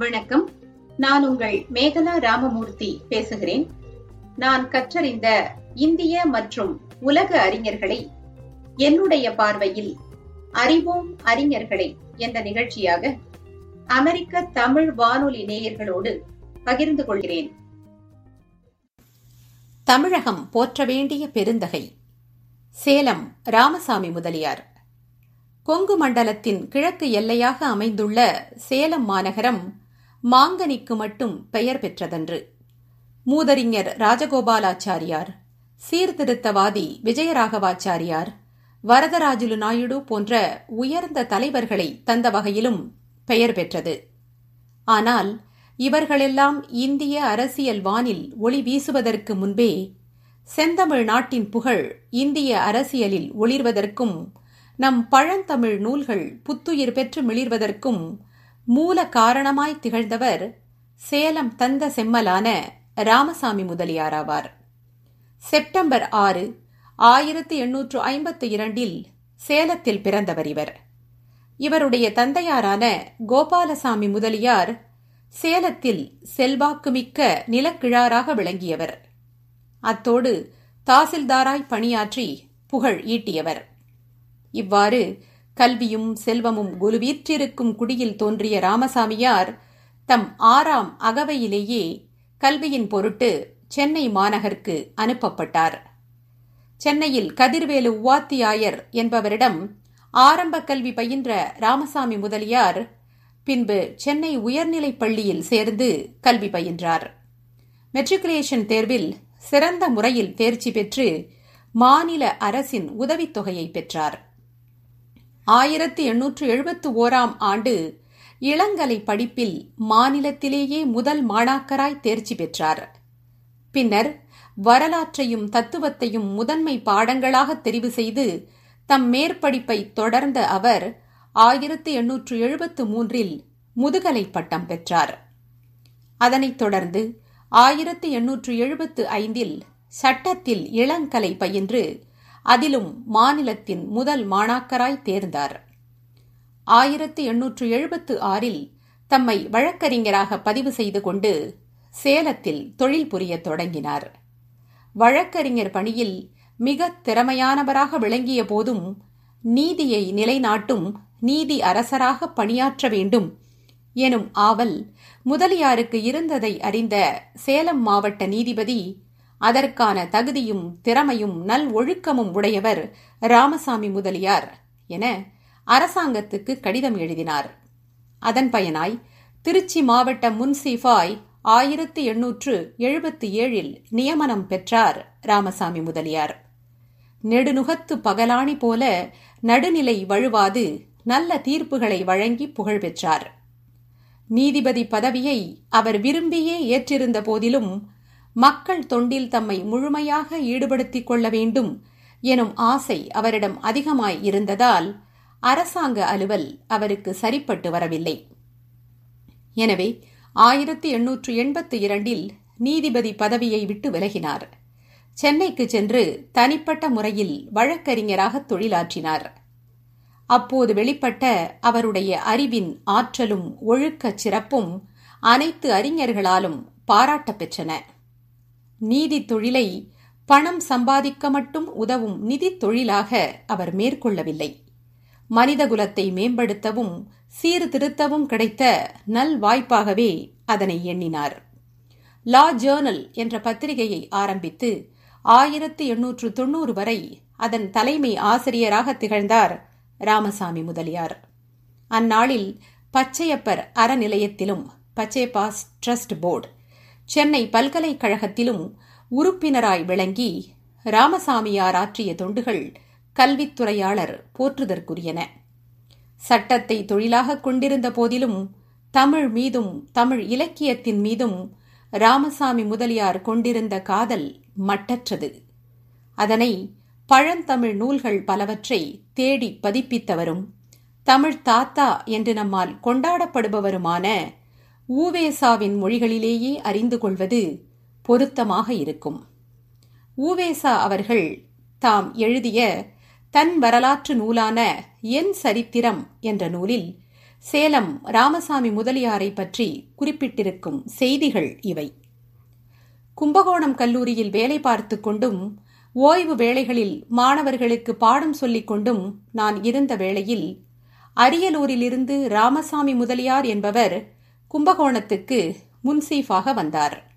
வணக்கம். நான் உங்கள் மேகலா ராமமூர்த்தி பேசுகிறேன். நான் கற்றறிந்த இந்திய மற்றும் உலக அறிஞர்களை என்னுடைய பார்வையில் அறிவோம் அறிஞர்களை என்ற நிகழ்ச்சியாக அமெரிக்க தமிழ் வானொலி நேயர்களோடு பகிர்ந்து கொள்கிறேன். தமிழகம் போற்ற வேண்டிய பெருந்தகை. சேலம் ராமசாமி முதலியார். கொங்கு மண்டலத்தின் கிழக்கு எல்லையாக அமைந்துள்ள சேலம் மாநகரம் மாங்கனிக்கு மட்டும் பெயர் பெற்றதன்று. மூதறிஞர் ராஜகோபாலாச்சாரியார் சீர்திருத்தவாதி விஜயராகவாச்சாரியார் வரதராஜுலு நாயுடு போன்ற உயர்ந்த தலைவர்களை தந்த வகையிலும் பெயர் பெற்றது. ஆனால் இவர்களெல்லாம் இந்திய அரசியல் வானில் ஒளி வீசுவதற்கு முன்பே செந்தமிழ் நாட்டின் புகழ் இந்திய அரசியலில் ஒளிர்வதற்கும் நம் பழந்தமிழ் நூல்கள் புத்துயிர் பெற்று மிளிர்வதற்கும் மூல காரணமாய் திகழ்ந்தவர் சேலம் தந்த செம்மலான ராமசாமி முதலியாராவார். செப்டம்பர் ஆறு ஆயிரத்தி எண்ணூற்று ஐம்பத்தி இரண்டில் சேலத்தில் பிறந்தவர் இவர். இவருடைய தந்தையாரான கோபாலசாமி முதலியார் சேலத்தில் செல்வாக்குமிக்க நிலக்கிழாராக விளங்கியவர். அத்தோடு தாசில்தாராய் பணியாற்றி புகழ் ஈட்டியவர். இவ்வாறு கல்வியும் செல்வமும் குலுவீற்றிருக்கும் குடியில் தோன்றிய ராமசாமியார் தம் ஆறாம் அகவையிலேயே கல்வியின் பொருட்டு சென்னை மாநகருக்கு அனுப்பப்பட்டார். சென்னையில் கதிர்வேலு உவாத்தியாயர் என்பவரிடம் ஆரம்ப கல்வி பயின்ற ராமசாமி முதலியார் பின்பு சென்னை உயர்நிலைப் பள்ளியில் சேர்ந்து கல்வி பயின்றார். மெட்ரிகுலேஷன் தேர்வில் சிறந்த முறையில் தேர்ச்சி பெற்று மாநில அரசின் உதவித்தொகையை பெற்றார். ஆயிரத்தி எண்ணூற்று எழுபத்து ஓராம் ஆண்டு இளங்கலை படிப்பில் மாநிலத்திலேயே முதல் மாணாக்கராய் தேர்ச்சி பெற்றார். பின்னர் வரலாற்றையும் தத்துவத்தையும் முதன்மை பாடங்களாக தெரிவு செய்து தம் மேற்படிப்பை தொடர்ந்த அவர் ஆயிரத்தி எண்ணூற்று எழுபத்து மூன்றில் முதுகலை பட்டம் பெற்றார். அதனைத் தொடர்ந்து ஆயிரத்தி எண்ணூற்று எழுபத்து ஐந்தில் சட்டத்தில் இளங்கலை பயின்று அதிலும் மாநிலத்தின் முதல் மாணாக்கராய் தேர்ந்தார். ஆயிரத்தி எண்ணூற்று எழுபத்து ஆறில் தம்மை வழக்கறிஞராக பதிவு செய்து கொண்டு சேலத்தில் தொழில் புரிய தொடங்கினார். வழக்கறிஞர் பணியில் மிக திறமையானவராக விளங்கிய போதும் நீதியை நிலைநாட்டும் நீதி அரசராக பணியாற்ற வேண்டும் எனும் ஆவல் முதலியாருக்கு இருந்ததை அறிந்த சேலம் மாவட்ட நீதிபதி அதற்கான தகுதியும் திறமையும் நல் ஒழுக்கமும் உடையவர் ராமசாமி முதலியார் என அரசாங்கத்துக்கு கடிதம் எழுதினார். அதன் பயனாய் திருச்சி மாவட்ட முன்சிஃபாய் ஆயிரத்தி எண்ணூற்று எழுபத்தி ஏழில் நியமனம் பெற்றார் ராமசாமி முதலியார். நெடுநுகத்து பகலாணி போல நடுநிலை வழுவாது நல்ல தீர்ப்புகளை வழங்கி புகழ் பெற்றார். நீதிபதி பதவியை அவர் விரும்பியே ஏற்றிருந்த போதிலும் மக்கள் தொண்டில் தம்மை முழுமையாக ஈடுபடுத்திக் கொள்ள வேண்டும் எனும் ஆசை அவரிடம் அதிகமாய் இருந்ததால் அரசாங்க அலுவல் அவருக்கு சரிப்பட்டு வரவில்லை. எனவே ஆயிரத்தி எண்ணூற்று எண்பத்தி இரண்டில் நீதிபதி பதவியை விட்டு விலகினார். சென்னைக்கு சென்று தனிப்பட்ட முறையில் வழக்கறிஞராக தொழிலாற்றினார். அப்போது வெளிப்பட்ட அவருடைய அறிவின் ஆற்றலும் ஒழுக்கச் சிறப்பும் அனைத்து அறிஞர்களாலும் பாராட்ட பெற்றன. நீதி தொழிலை பணம் சம்பாதிக்க மட்டும் உதவும் நிதி தொழிலாக அவர் மேற்கொள்ளவில்லை. மனிதகுலத்தை மேம்படுத்தவும் சீர்திருத்தவும் கிடைத்த நல் வாய்ப்பாகவே அதனை எண்ணினார். லா ஜேர்னல் என்ற பத்திரிகையை ஆரம்பித்து ஆயிரத்தி எண்ணூற்று தொன்னூறு வரை அதன் தலைமை ஆசிரியராக திகழ்ந்தார் ராமசாமி முதலியார். அந்நாளில் பச்சையப்பர் அறநிலையத்திலும் பச்சைபாஸ் ட்ரஸ்ட் போர்டு சென்னை பல்கலைக்கழகத்திலும் உறுப்பினராய் விளங்கி ராமசாமியார் ஆற்றிய தொண்டுகள் கல்வித்துறையாளர் போற்றுதற்குரியன. சட்டத்தை தொழிலாக கொண்டிருந்த போதிலும் தமிழ் மீதும் தமிழ் இலக்கியத்தின் மீதும் ராமசாமி முதலியார் கொண்டிருந்த காதல் மட்டற்றது. அதனை பழந்தமிழ் நூல்கள் பலவற்றை தேடி பதிப்பித்தவரும் தமிழ் தாத்தா என்று நம்மால் கொண்டாடப்படுபவருமான ஊவேசாவின் மொழிகளிலேயே அறிந்து கொள்வது பொருத்தமாக இருக்கும். ஊவேசா அவர்கள் தாம் எழுதிய தன் வரலாற்று நூலான என் சரித்திரம் என்ற நூலில் சேலம் ராமசாமி முதலியாரை பற்றி குறிப்பிட்டிருக்கும் செய்திகள் இவை. கும்பகோணம் கல்லூரியில் வேலை பார்த்து கொண்டும் ஓய்வு வேளைகளில் மாணவர்களுக்கு பாடம் சொல்லிக் கொண்டும் நான் இருந்த வேளையில் அரியலூரிலிருந்து ராமசாமி முதலியார் என்பவர் கும்பகோணத்துக்கு முன்சீஃபாக வந்தார்.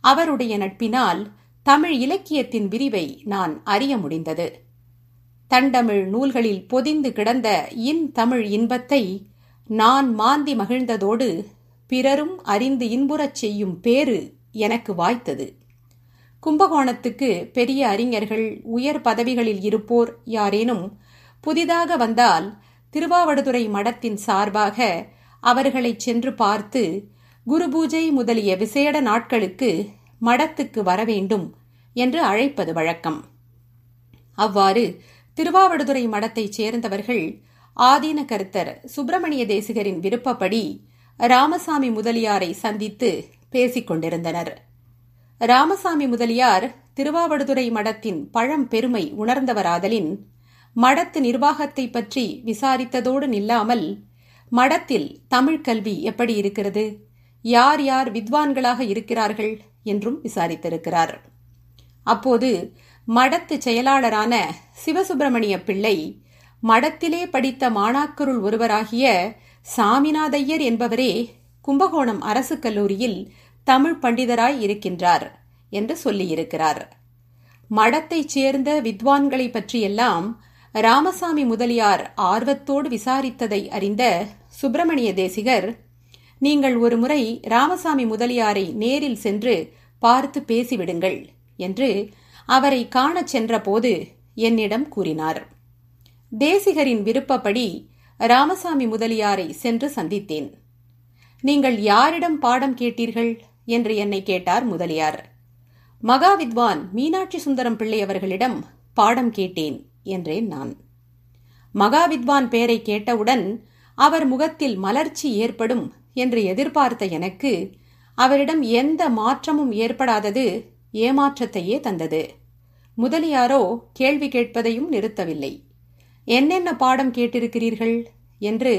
அவருடைய நட்பினால் தமிழ் இலக்கியத்தின் விரிவை நான் அறிய முடிந்தது. தண்டமிழ் நூல்களில் பொதிந்து கிடந்த இன் தமிழ் இன்பத்தை நான் மாந்தி மகிழ்ந்ததோடு பிறரும் அறிந்து இன்புறச் செய்யும் பேறு எனக்கு வாய்த்தது. கும்பகோணத்துக்கு பெரிய அறிஞர்கள் உயர் பதவிகளில் இருப்போர் யாரேனும் புதிதாக வந்தால் திருவாவடுதுறை மடத்தின் சார்பாக அவர்களை சென்று பார்த்து குரு பூஜை முதலிய விசேட நாட்களுக்கு மடத்துக்கு வரவேண்டும் என்று அழைப்பது வழக்கம். அவ்வாறு திருவாவடுதுறை மடத்தைச் சேர்ந்தவர்கள் ஆதீன கருத்தர் சுப்பிரமணிய தேசிகரின் விருப்பப்படி ராமசாமி முதலியாரை சந்தித்து பேசிக் கொண்டிருந்தனர். ராமசாமி முதலியார் திருவாவடுதுறை மடத்தின் பழம் பெருமை உணர்ந்தவராதலின் மடத்து நிர்வாகத்தை பற்றி விசாரித்ததோடு நில்லாமல் மடத்தில் தமிழ் கல்வி எப்படி இருக்கிறது? யார் யார் வித்வான்களாக இருக்கிறார்கள்? என்றும் விசாரித்திருக்கிறார். அப்போது மடத்து செயலாளரான சிவசுப்பிரமணிய பிள்ளை மடத்திலே படித்த மாணாக்கருள் ஒருவராகிய சாமிநாதையர் என்பவரே கும்பகோணம் அரசு கல்லூரியில் தமிழ் பண்டிதராய் இருக்கின்றார் என்று சொல்லியிருக்கிறார். மடத்தைச் சேர்ந்த வித்வான்களை பற்றியெல்லாம் ராமசாமி முதலியார் ஆர்வத்தோடு விசாரித்ததை அறிந்த சுப்பிரமணிய தேசிகர் நீங்கள் ஒருமுறை ராமசாமி முதலியாரை நேரில் சென்று பார்த்து பேசிவிடுங்கள் என்று அவரை காணச் சென்றபோது என்னிடம் கூறினார். தேசிகரின் விருப்பப்படி ராமசாமி முதலியாரை சென்று சந்தித்தேன். நீங்கள் யாரிடம் பாடம் கேட்டீர்கள்? என்று என்னை கேட்டார் முதலியார். மகாவித்வான் மீனாட்சி சுந்தரம் பிள்ளை அவர்களிடம் பாடம் கேட்டேன். என்றேன் நான். மகாவித்வான் பெயரை கேட்டவுடன் அவர் முகத்தில் மலர்ச்சி ஏற்படும் என்று எதிர்பார்த்த எனக்கு அவரிடம் எந்த மாற்றமும் ஏற்படாதது ஏமாற்றத்தையே தந்தது. முதலியாரோ கேள்வி கேட்பதையும் நிறுத்தவில்லை. என்னென்ன பாடம் கேட்டிருக்கிறீர்கள்? என்று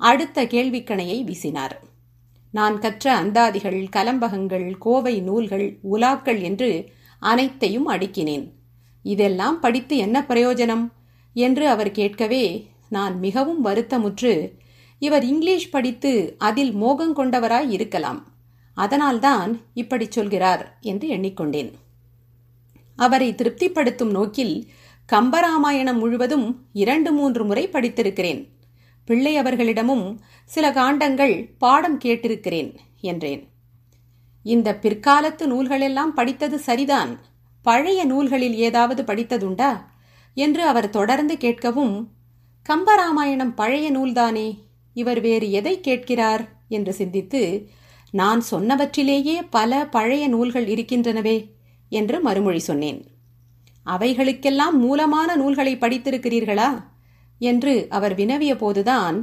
அடுத்த கேள்விக்கணையை வீசினார். நான் கற்ற அந்தாதிகள் கலம்பகங்கள் கோவை நூல்கள் உலாக்கள் என்று அனைத்தையும் அடுக்கினேன். இதெல்லாம் படித்து என்ன பிரயோஜனம்? என்று அவர் கேட்கவே நான் மிகவும் வருத்தமுற்று இவர் இங்கிலீஷ் படித்து அதில் மோகம் கொண்டவராய் இருக்கலாம். அதனால்தான் இப்படி சொல்கிறார் என்று எண்ணிக்கொண்டேன். அவரை திருப்திப்படுத்தும் நோக்கில் கம்பராமாயணம் முழுவதும் இரண்டு மூன்று முறை படித்திருக்கிறேன். பிள்ளை அவர்களிடமும் சில காண்டங்கள் பாடம் கேட்டிருக்கிறேன் என்றேன். இந்த பிற்காலத்து நூல்களெல்லாம் படித்தது சரிதான். பழைய நூல்களில் ஏதாவது படித்ததுண்டா? என்று அவர் தொடர்ந்து கேட்கவும் கம்பராமாயணம் பழைய நூல்தானே இவர் வேறு எதை கேட்கிறார்? என்று சிந்தித்து நான் சொன்னவற்றிலேயே பல பழைய நூல்கள் இருக்கின்றனவே என்று மறுமொழி சொன்னேன். அவைகளுக்கெல்லாம் மூலமான நூல்களை படித்திருக்கிறீர்களா? என்று அவர் வினவிய போதுதான்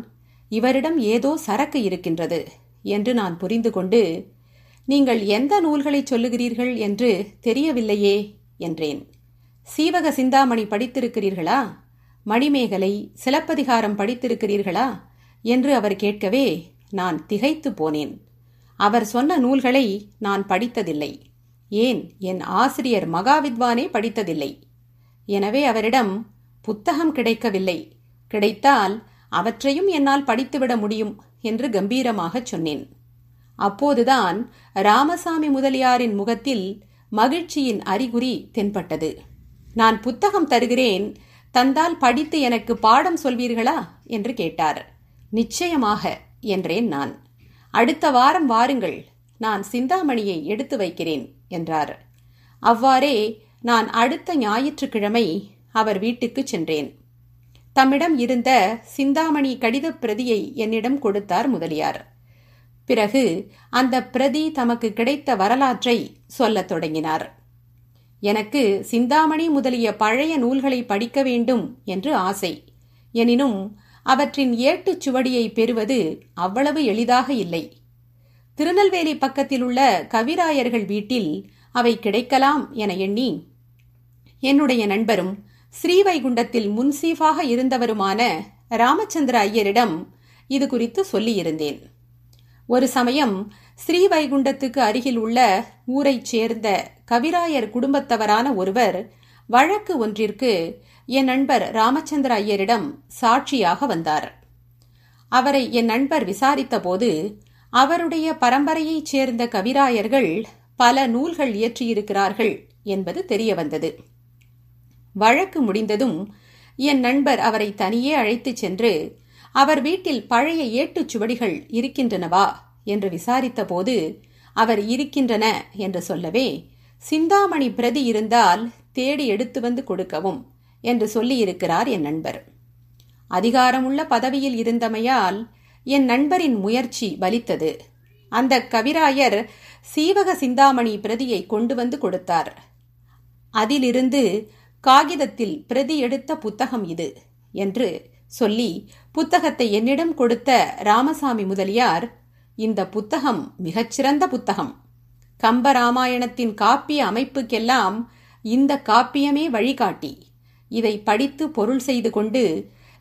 இவரிடம் ஏதோ சரக்கு இருக்கின்றது என்று நான் புரிந்து கொண்டு நீங்கள் எந்த நூல்களை சொல்லுகிறீர்கள் என்று தெரியவில்லையே என்றேன். சீவக சிந்தாமணி படித்திருக்கிறீர்களா? மணிமேகலை சிலப்பதிகாரம் படித்திருக்கிறீர்களா? என்று அவர் கேட்கவே நான் திகைத்து போனேன். அவர் சொன்ன நூல்களை நான் படித்ததில்லை. ஏன்? என் ஆசிரியர் மகாவித்வானே படித்ததில்லை. எனவே அவரிடம் புத்தகம் கிடைக்கவில்லை. கிடைத்தால் அவற்றையும் என்னால் படித்துவிட முடியும் என்று கம்பீரமாகச் சொன்னேன். அப்போதுதான் ராமசாமி முதலியாரின் முகத்தில் மகிழ்ச்சியின் அறிகுறி தென்பட்டது. நான் புத்தகம் தருகிறேன். தந்தால் படித்து எனக்கு பாடம் சொல்வீர்களா? என்று கேட்டார். நிச்சயமாக என்றேன் நான். அடுத்த வாரம் வாருங்கள். நான் சிந்தாமணியை எடுத்து வைக்கிறேன் என்றார். அவ்வாறே நான் அடுத்த ஞாயிற்றுக்கிழமை அவர் வீட்டுக்கு சென்றேன். தம்மிடம் இருந்த சிந்தாமணி கடிதப் பிரதியை என்னிடம் கொடுத்தார் முதலியார். பிறகு அந்த பிரதி தமக்கு கிடைத்த வரலாற்றை சொல்லத் தொடங்கினார். எனக்கு சிந்தாமணி முதலிய பழைய நூல்களை படிக்க வேண்டும் என்று ஆசை. எனினும் அவற்றின் ஏட்டுச் சுவடியை பெறுவது அவ்வளவு எளிதாக இல்லை. திருநெல்வேலி பக்கத்தில் உள்ள கவிராயர்கள் வீட்டில் அவை கிடைக்கலாம் என எண்ணி என்னுடைய நண்பரும் ஸ்ரீவைகுண்டத்தில் முன்சீஃபாக இருந்தவருமான ராமச்சந்திர ஐயரிடம் இது குறித்து சொல்லியிருந்தேன். ஒரு சமயம் ஸ்ரீவைகுண்டத்துக்கு அருகில் உள்ள ஊரைச் சேர்ந்த கவிராயர் குடும்பத்தவரான ஒருவர் வழக்கு ஒன்றிற்கு என் நண்பர் ராமச்சந்திர ஐயரிடம் சாட்சியாக வந்தார். அவரை என் நண்பர் விசாரித்தபோது அவருடைய பரம்பரையைச் சேர்ந்த கவிராயர்கள் பல நூல்கள் இயற்றியிருக்கிறார்கள் என்பது தெரிய வந்தது வழக்கு முடிந்ததும் என் நண்பர் அவரை தனியே அழைத்துச் சென்று அவர் வீட்டில் பழைய ஏட்டுச் சுவடிகள் இருக்கின்றனவா? என்று விசாரித்தபோது அவர் இருக்கின்றன என்று சொல்லவே சிந்தாமணி பிரதி இருந்தால் தேடி எடுத்து வந்து கொடுக்கவும் என்று சொல்லியிருக்கிறார் என் நண்பர். அதிகாரமுள்ள பதவியில் இருந்தமையால் என் நண்பரின் முயற்சி பலித்தது. அந்த கவிராயர் சீவக சிந்தாமணி பிரதியை கொண்டு வந்து கொடுத்தார். அதிலிருந்து காகிதத்தில் பிரதி எடுத்த புத்தகம் இது என்று சொல்லி புத்தகத்தை என்னிடம் கொடுத்த ராமசாமி முதலியார் இந்த புத்தகம் மிகச்சிறந்த புத்தகம். கம்பராமாயணத்தின் காப்பிய அமைப்புக்கெல்லாம் இந்த காப்பியமே வழிகாட்டி. இதை படித்து பொருள் செய்து கொண்டு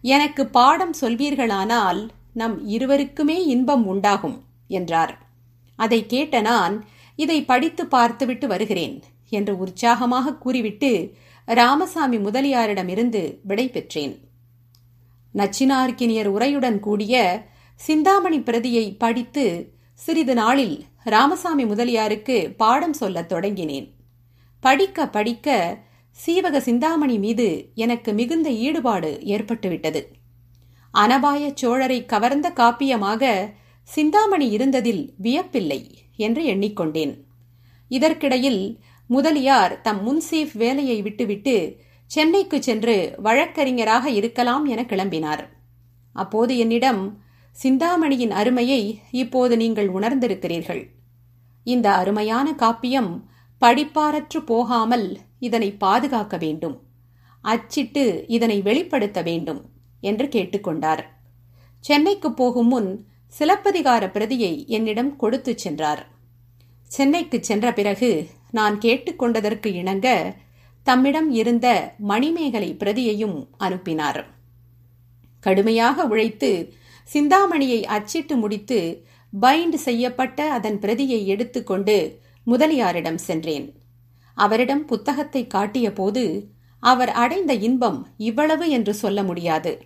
எனக்கு பாடம் சொல்வீர்களானால் நம் இருவருக்குமே இன்பம் உண்டாகும் என்றார். அதை கேட்ட நான் இதை படித்து பார்த்துவிட்டு வருகிறேன் என்று உற்சாகமாக கூறிவிட்டு ராமசாமி முதலியாரிடமிருந்து விடை பெற்றேன். நச்சினார்க்கினியர் உரையுடன் கூடிய சிந்தாமணி பிரதியை படித்து சிறிது நாளில் ராமசாமி முதலியாருக்கு பாடம் சொல்லத் தொடங்கினேன். படிக்க படிக்க சீவக சிந்தாமணி மீது எனக்கு மிகுந்த ஈடுபாடு ஏற்பட்டுவிட்டது. அனபாய சோழரை கவர்ந்த காப்பியமாக சிந்தாமணி இருந்ததில் வியப்பில்லை என்று எண்ணிக்கொண்டேன். இதற்கிடையில் முதலியார் தம் முன்சீஃப் வேலையை விட்டுவிட்டு சென்னைக்கு சென்று வழக்கறிஞராக இருக்கலாம் என கிளம்பினார். அப்போது என்னிடம் சிந்தாமணியின் அருமையை இப்போது நீங்கள் உணர்ந்திருக்கிறீர்கள். இந்த அருமையான காப்பியம் படிப்பாரற்று போகாமல் இதனை பாதுகாக்க வேண்டும். அச்சிட்டு இதனை வெளிப்படுத்த வேண்டும் என்று கேட்டுக்கொண்டார் சென்னைக்கு போகும் முன் சிலப்பதிகார பிரதியை என்னிடம் கொடுத்துச் சென்றார். சென்னைக்கு சென்ற பிறகு நான் கேட்டுக்கொண்டதற்கு இணங்க தம்மிடம் இருந்த மணிமேகலை பிரதியையும் அனுப்பினார். கடுமையாக உழைத்து சிந்தாமணியை அச்சிட்டு முடித்து பைண்ட் செய்யப்பட்ட அதன் பிரதியை எடுத்துக்கொண்டு முதலியாரிடம் சென்றேன். அவரிடம் புத்தகத்தை காட்டிய போது அவர் அடைந்த இன்பம் இவ்வளவு என்று சொல்ல முடியாது.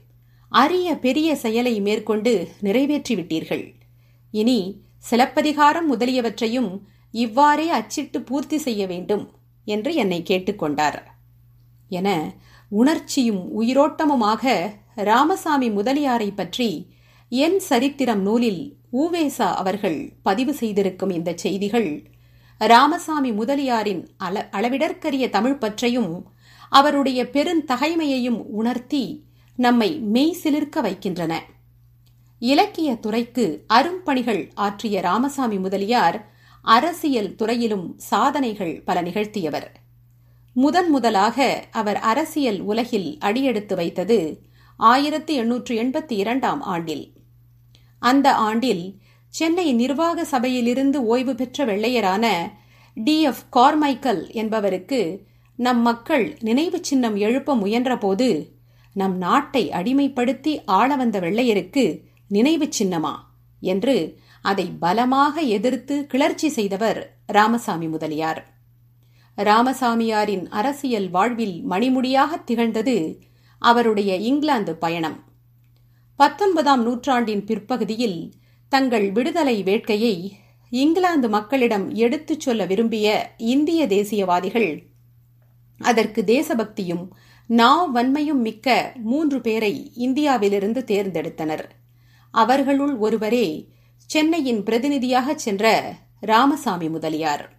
அரிய பெரிய செயலை மேற்கொண்டு நிறைவேற்றிவிட்டீர்கள். இனி சிலப்பதிகாரம் முதலியவற்றையும் இவ்வாறே அச்சிட்டு பூர்த்தி செய்ய வேண்டும். என்று என்னை கேட்டுக்கொண்டார். என உணர்ச்சியும் உயிரோட்டமுமாக ராமசாமி முதலியாரை பற்றி என் சரித்திரம் நூலில் ஊவேசா அவர்கள் பதிவு செய்திருக்கும் இந்த செய்திகள் ராமசாமி முதலியாரின் அள அளவிடற்கரிய தமிழ் பற்றையும் அவருடைய பெருந்தகைமையையும் உணர்த்தி நம்மை மெய் சிலிர்க்க வைக்கின்றன. இலக்கிய துறைக்கு அரும்பணிகள் ஆற்றிய ராமசாமி முதலியார் அரசியல் துறையிலும் சாதனைகள் பல நிகழ்த்தியவர். முதன் முதலாக அவர் அரசியல் உலகில் அடியெடுத்து வைத்தது ஆயிரத்தி எண்ணூற்று எண்பத்தி இரண்டாம் ஆண்டில். அந்த ஆண்டில் சென்னை நிர்வாக சபையிலிருந்து ஓய்வு பெற்ற வெள்ளையரான டி. எஃப். கார்மைக்கல் என்பவருக்கு நம் மக்கள் நினைவு சின்னம் எழுப்ப முயன்றபோது நம் நாட்டை அடிமைப்படுத்தி ஆள வந்த வெள்ளையருக்கு நினைவு சின்னமா? என்று அதை பலமாக எதிர்த்து கிளர்ச்சி செய்தவர் ராமசாமி முதலியார். ராமசாமியாரின் அரசியல் வாழ்வில் மணிமுடியாக திகழ்ந்தது அவருடைய இங்கிலாந்து பயணம். பத்தொன்பதாம் நூற்றாண்டின் பிற்பகுதியில் தங்கள் விடுதலை வேட்கையை இங்கிலாந்து மக்களிடம் எடுத்துச் சொல்ல விரும்பிய இந்திய தேசியவாதிகள் அதற்கு தேசபக்தியும் நாவ் வன்மையும் மிக்க மூன்று பேரை இந்தியாவிலிருந்து தேர்ந்தெடுத்தனர். அவர்களுள் ஒருவரே சென்னையின் பிரதிநிதியாக சென்ற ராமசாமி முதலியார்.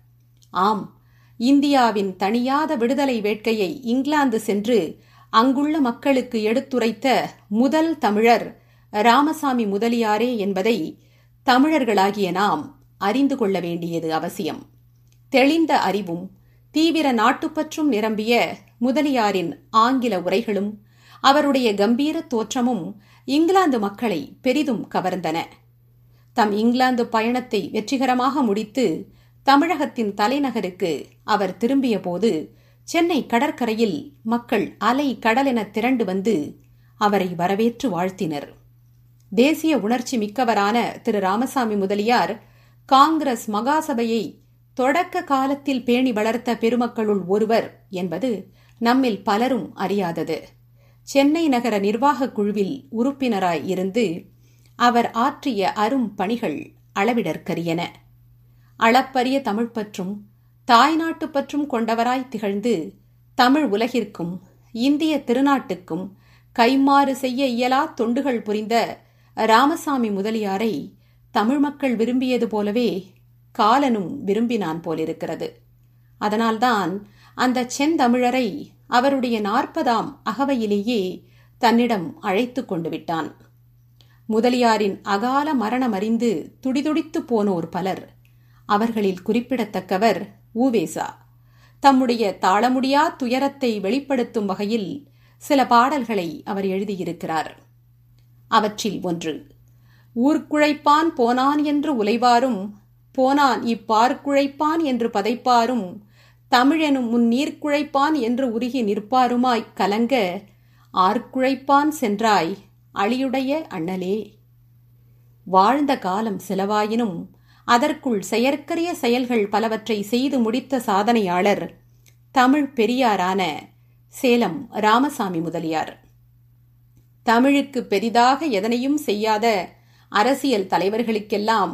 ஆம் இந்தியாவின் தனியாத விடுதலை வேட்கையை இங்கிலாந்து சென்று அங்குள்ள மக்களுக்கு எடுத்துரைத்த முதல் தமிழர் ராமசாமி முதலியாரே என்பதை தமிழர்களாகிய நாம் அறிந்து கொள்ள வேண்டியது அவசியம். தெளிந்த அறிவும் தீவிர நாட்டுப்பற்றும் நிரம்பிய முதலியாரின் ஆங்கில உரைகளும் அவருடைய கம்பீர தோற்றமும் இங்கிலாந்து மக்களை பெரிதும் கவர்ந்தன. தம் இங்கிலாந்து பயணத்தை வெற்றிகரமாக முடித்து தமிழகத்தின் தலைநகருக்கு அவர் திரும்பியபோது சென்னை கடற்கரையில் மக்கள் அலை கடலென திரண்டு வந்து அவரை வரவேற்று வாழ்த்தினர். தேசிய உணர்ச்சி மிக்கவரான திரு ராமசாமி முதலியார் காங்கிரஸ் மகாசபையை தொடக்க காலத்தில் பேணி வளர்த்த பெருமக்களுள் ஒருவர் என்பது நம்மில் பலரும் அறியாதது. சென்னை நகர நிர்வாகக் குழுவில் உறுப்பினராய் இருந்து அவர் ஆற்றிய அரும் பணிகள் அளவிடற்கரியன. அளப்பரிய தமிழ் பற்றும் தாய்நாட்டு பற்றும் கொண்டவராய் திகழ்ந்து தமிழ் உலகிற்கும் இந்திய திருநாட்டுக்கும் கைமாறு செய்ய இயலா தொண்டுகள் புரிந்த ராமசாமி முதலியாரை தமிழ் மக்கள் விரும்பியது போலவே காலனும் விரும்பினான் போலிருக்கிறது. அதனால்தான் அந்த செந்தமிழரை அவருடைய நாற்பதாம் அகவையிலேயே தன்னிடம் அழைத்து கொண்டு விட்டான். முதலியாரின் அகால மரணம் அறிந்து துடிதுடித்து போனோர் பலர். அவர்களில் குறிப்பிடத்தக்கவர் ஊவேசா. தம்முடைய தாளமுடியா துயரத்தை வெளிப்படுத்தும் வகையில் சில பாடல்களை அவர் எழுதியிருக்கிறார். அவற்றில் ஒன்று ஊர்க்குழைப்பான் போனான் என்று உலைவாரும் போனான் இப்பார்க்குழைப்பான் என்று பதைப்பாரும் தமிழெனும் முன் நீர்க்குழைப்பான் என்று உருகி நிற்பாருமாய்க் கலங்க ஆர்க்குழைப்பான் சென்றாய் அழியுடைய அண்ணலே. வாழ்ந்த காலம் செலவாயினும் அதற்குள் செயற்கரிய செயல்கள் பலவற்றை செய்து முடித்த சாதனையாளர் தமிழ் பெரியாரான சேலம் ராமசாமி முதலியார். தமிழுக்கு பெரிதாக எதனையும் செய்யாத அரசியல் தலைவர்களுக்கெல்லாம்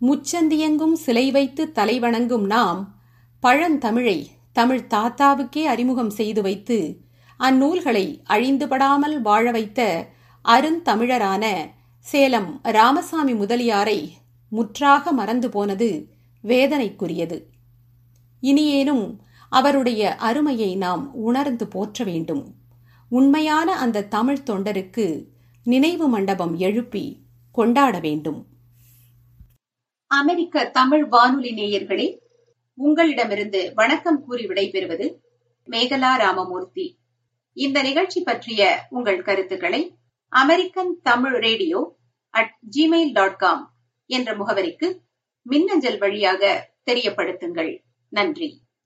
முச்சந்தியங்கும் சிலை வைத்து தலைவணங்கும் நாம் பழந்தமிழை தமிழ் தாத்தாவுக்கே அறிமுகம் செய்து வைத்து அந்நூல்களை அழிந்துபடாமல் வாழ வைத்த அருந்தமிழரான சேலம் ராமசாமி முதலியாரை முற்றாக மறந்து போனது வேதனைக்குரியது. இனியேனும் அவருடைய அருமையை நாம் உணர்ந்து போற்ற வேண்டும். உண்மையான அந்த தமிழ் தொண்டருக்கு நினைவு மண்டபம் எழுப்பி கொண்டாட வேண்டும். அமெரிக்க தமிழ் வானொலி நேயர்களே உங்களிடமிருந்து வணக்கம் கூறி விடைபெறுவது மேகலா ராமமூர்த்தி. இந்த நிகழ்ச்சி பற்றிய உங்கள் கருத்துக்களை American Tamil radio at Gmail dot com என்ற முகவரிக்கு மின்னஞ்சல் வழியாக தெரியப்படுத்துங்கள். நன்றி.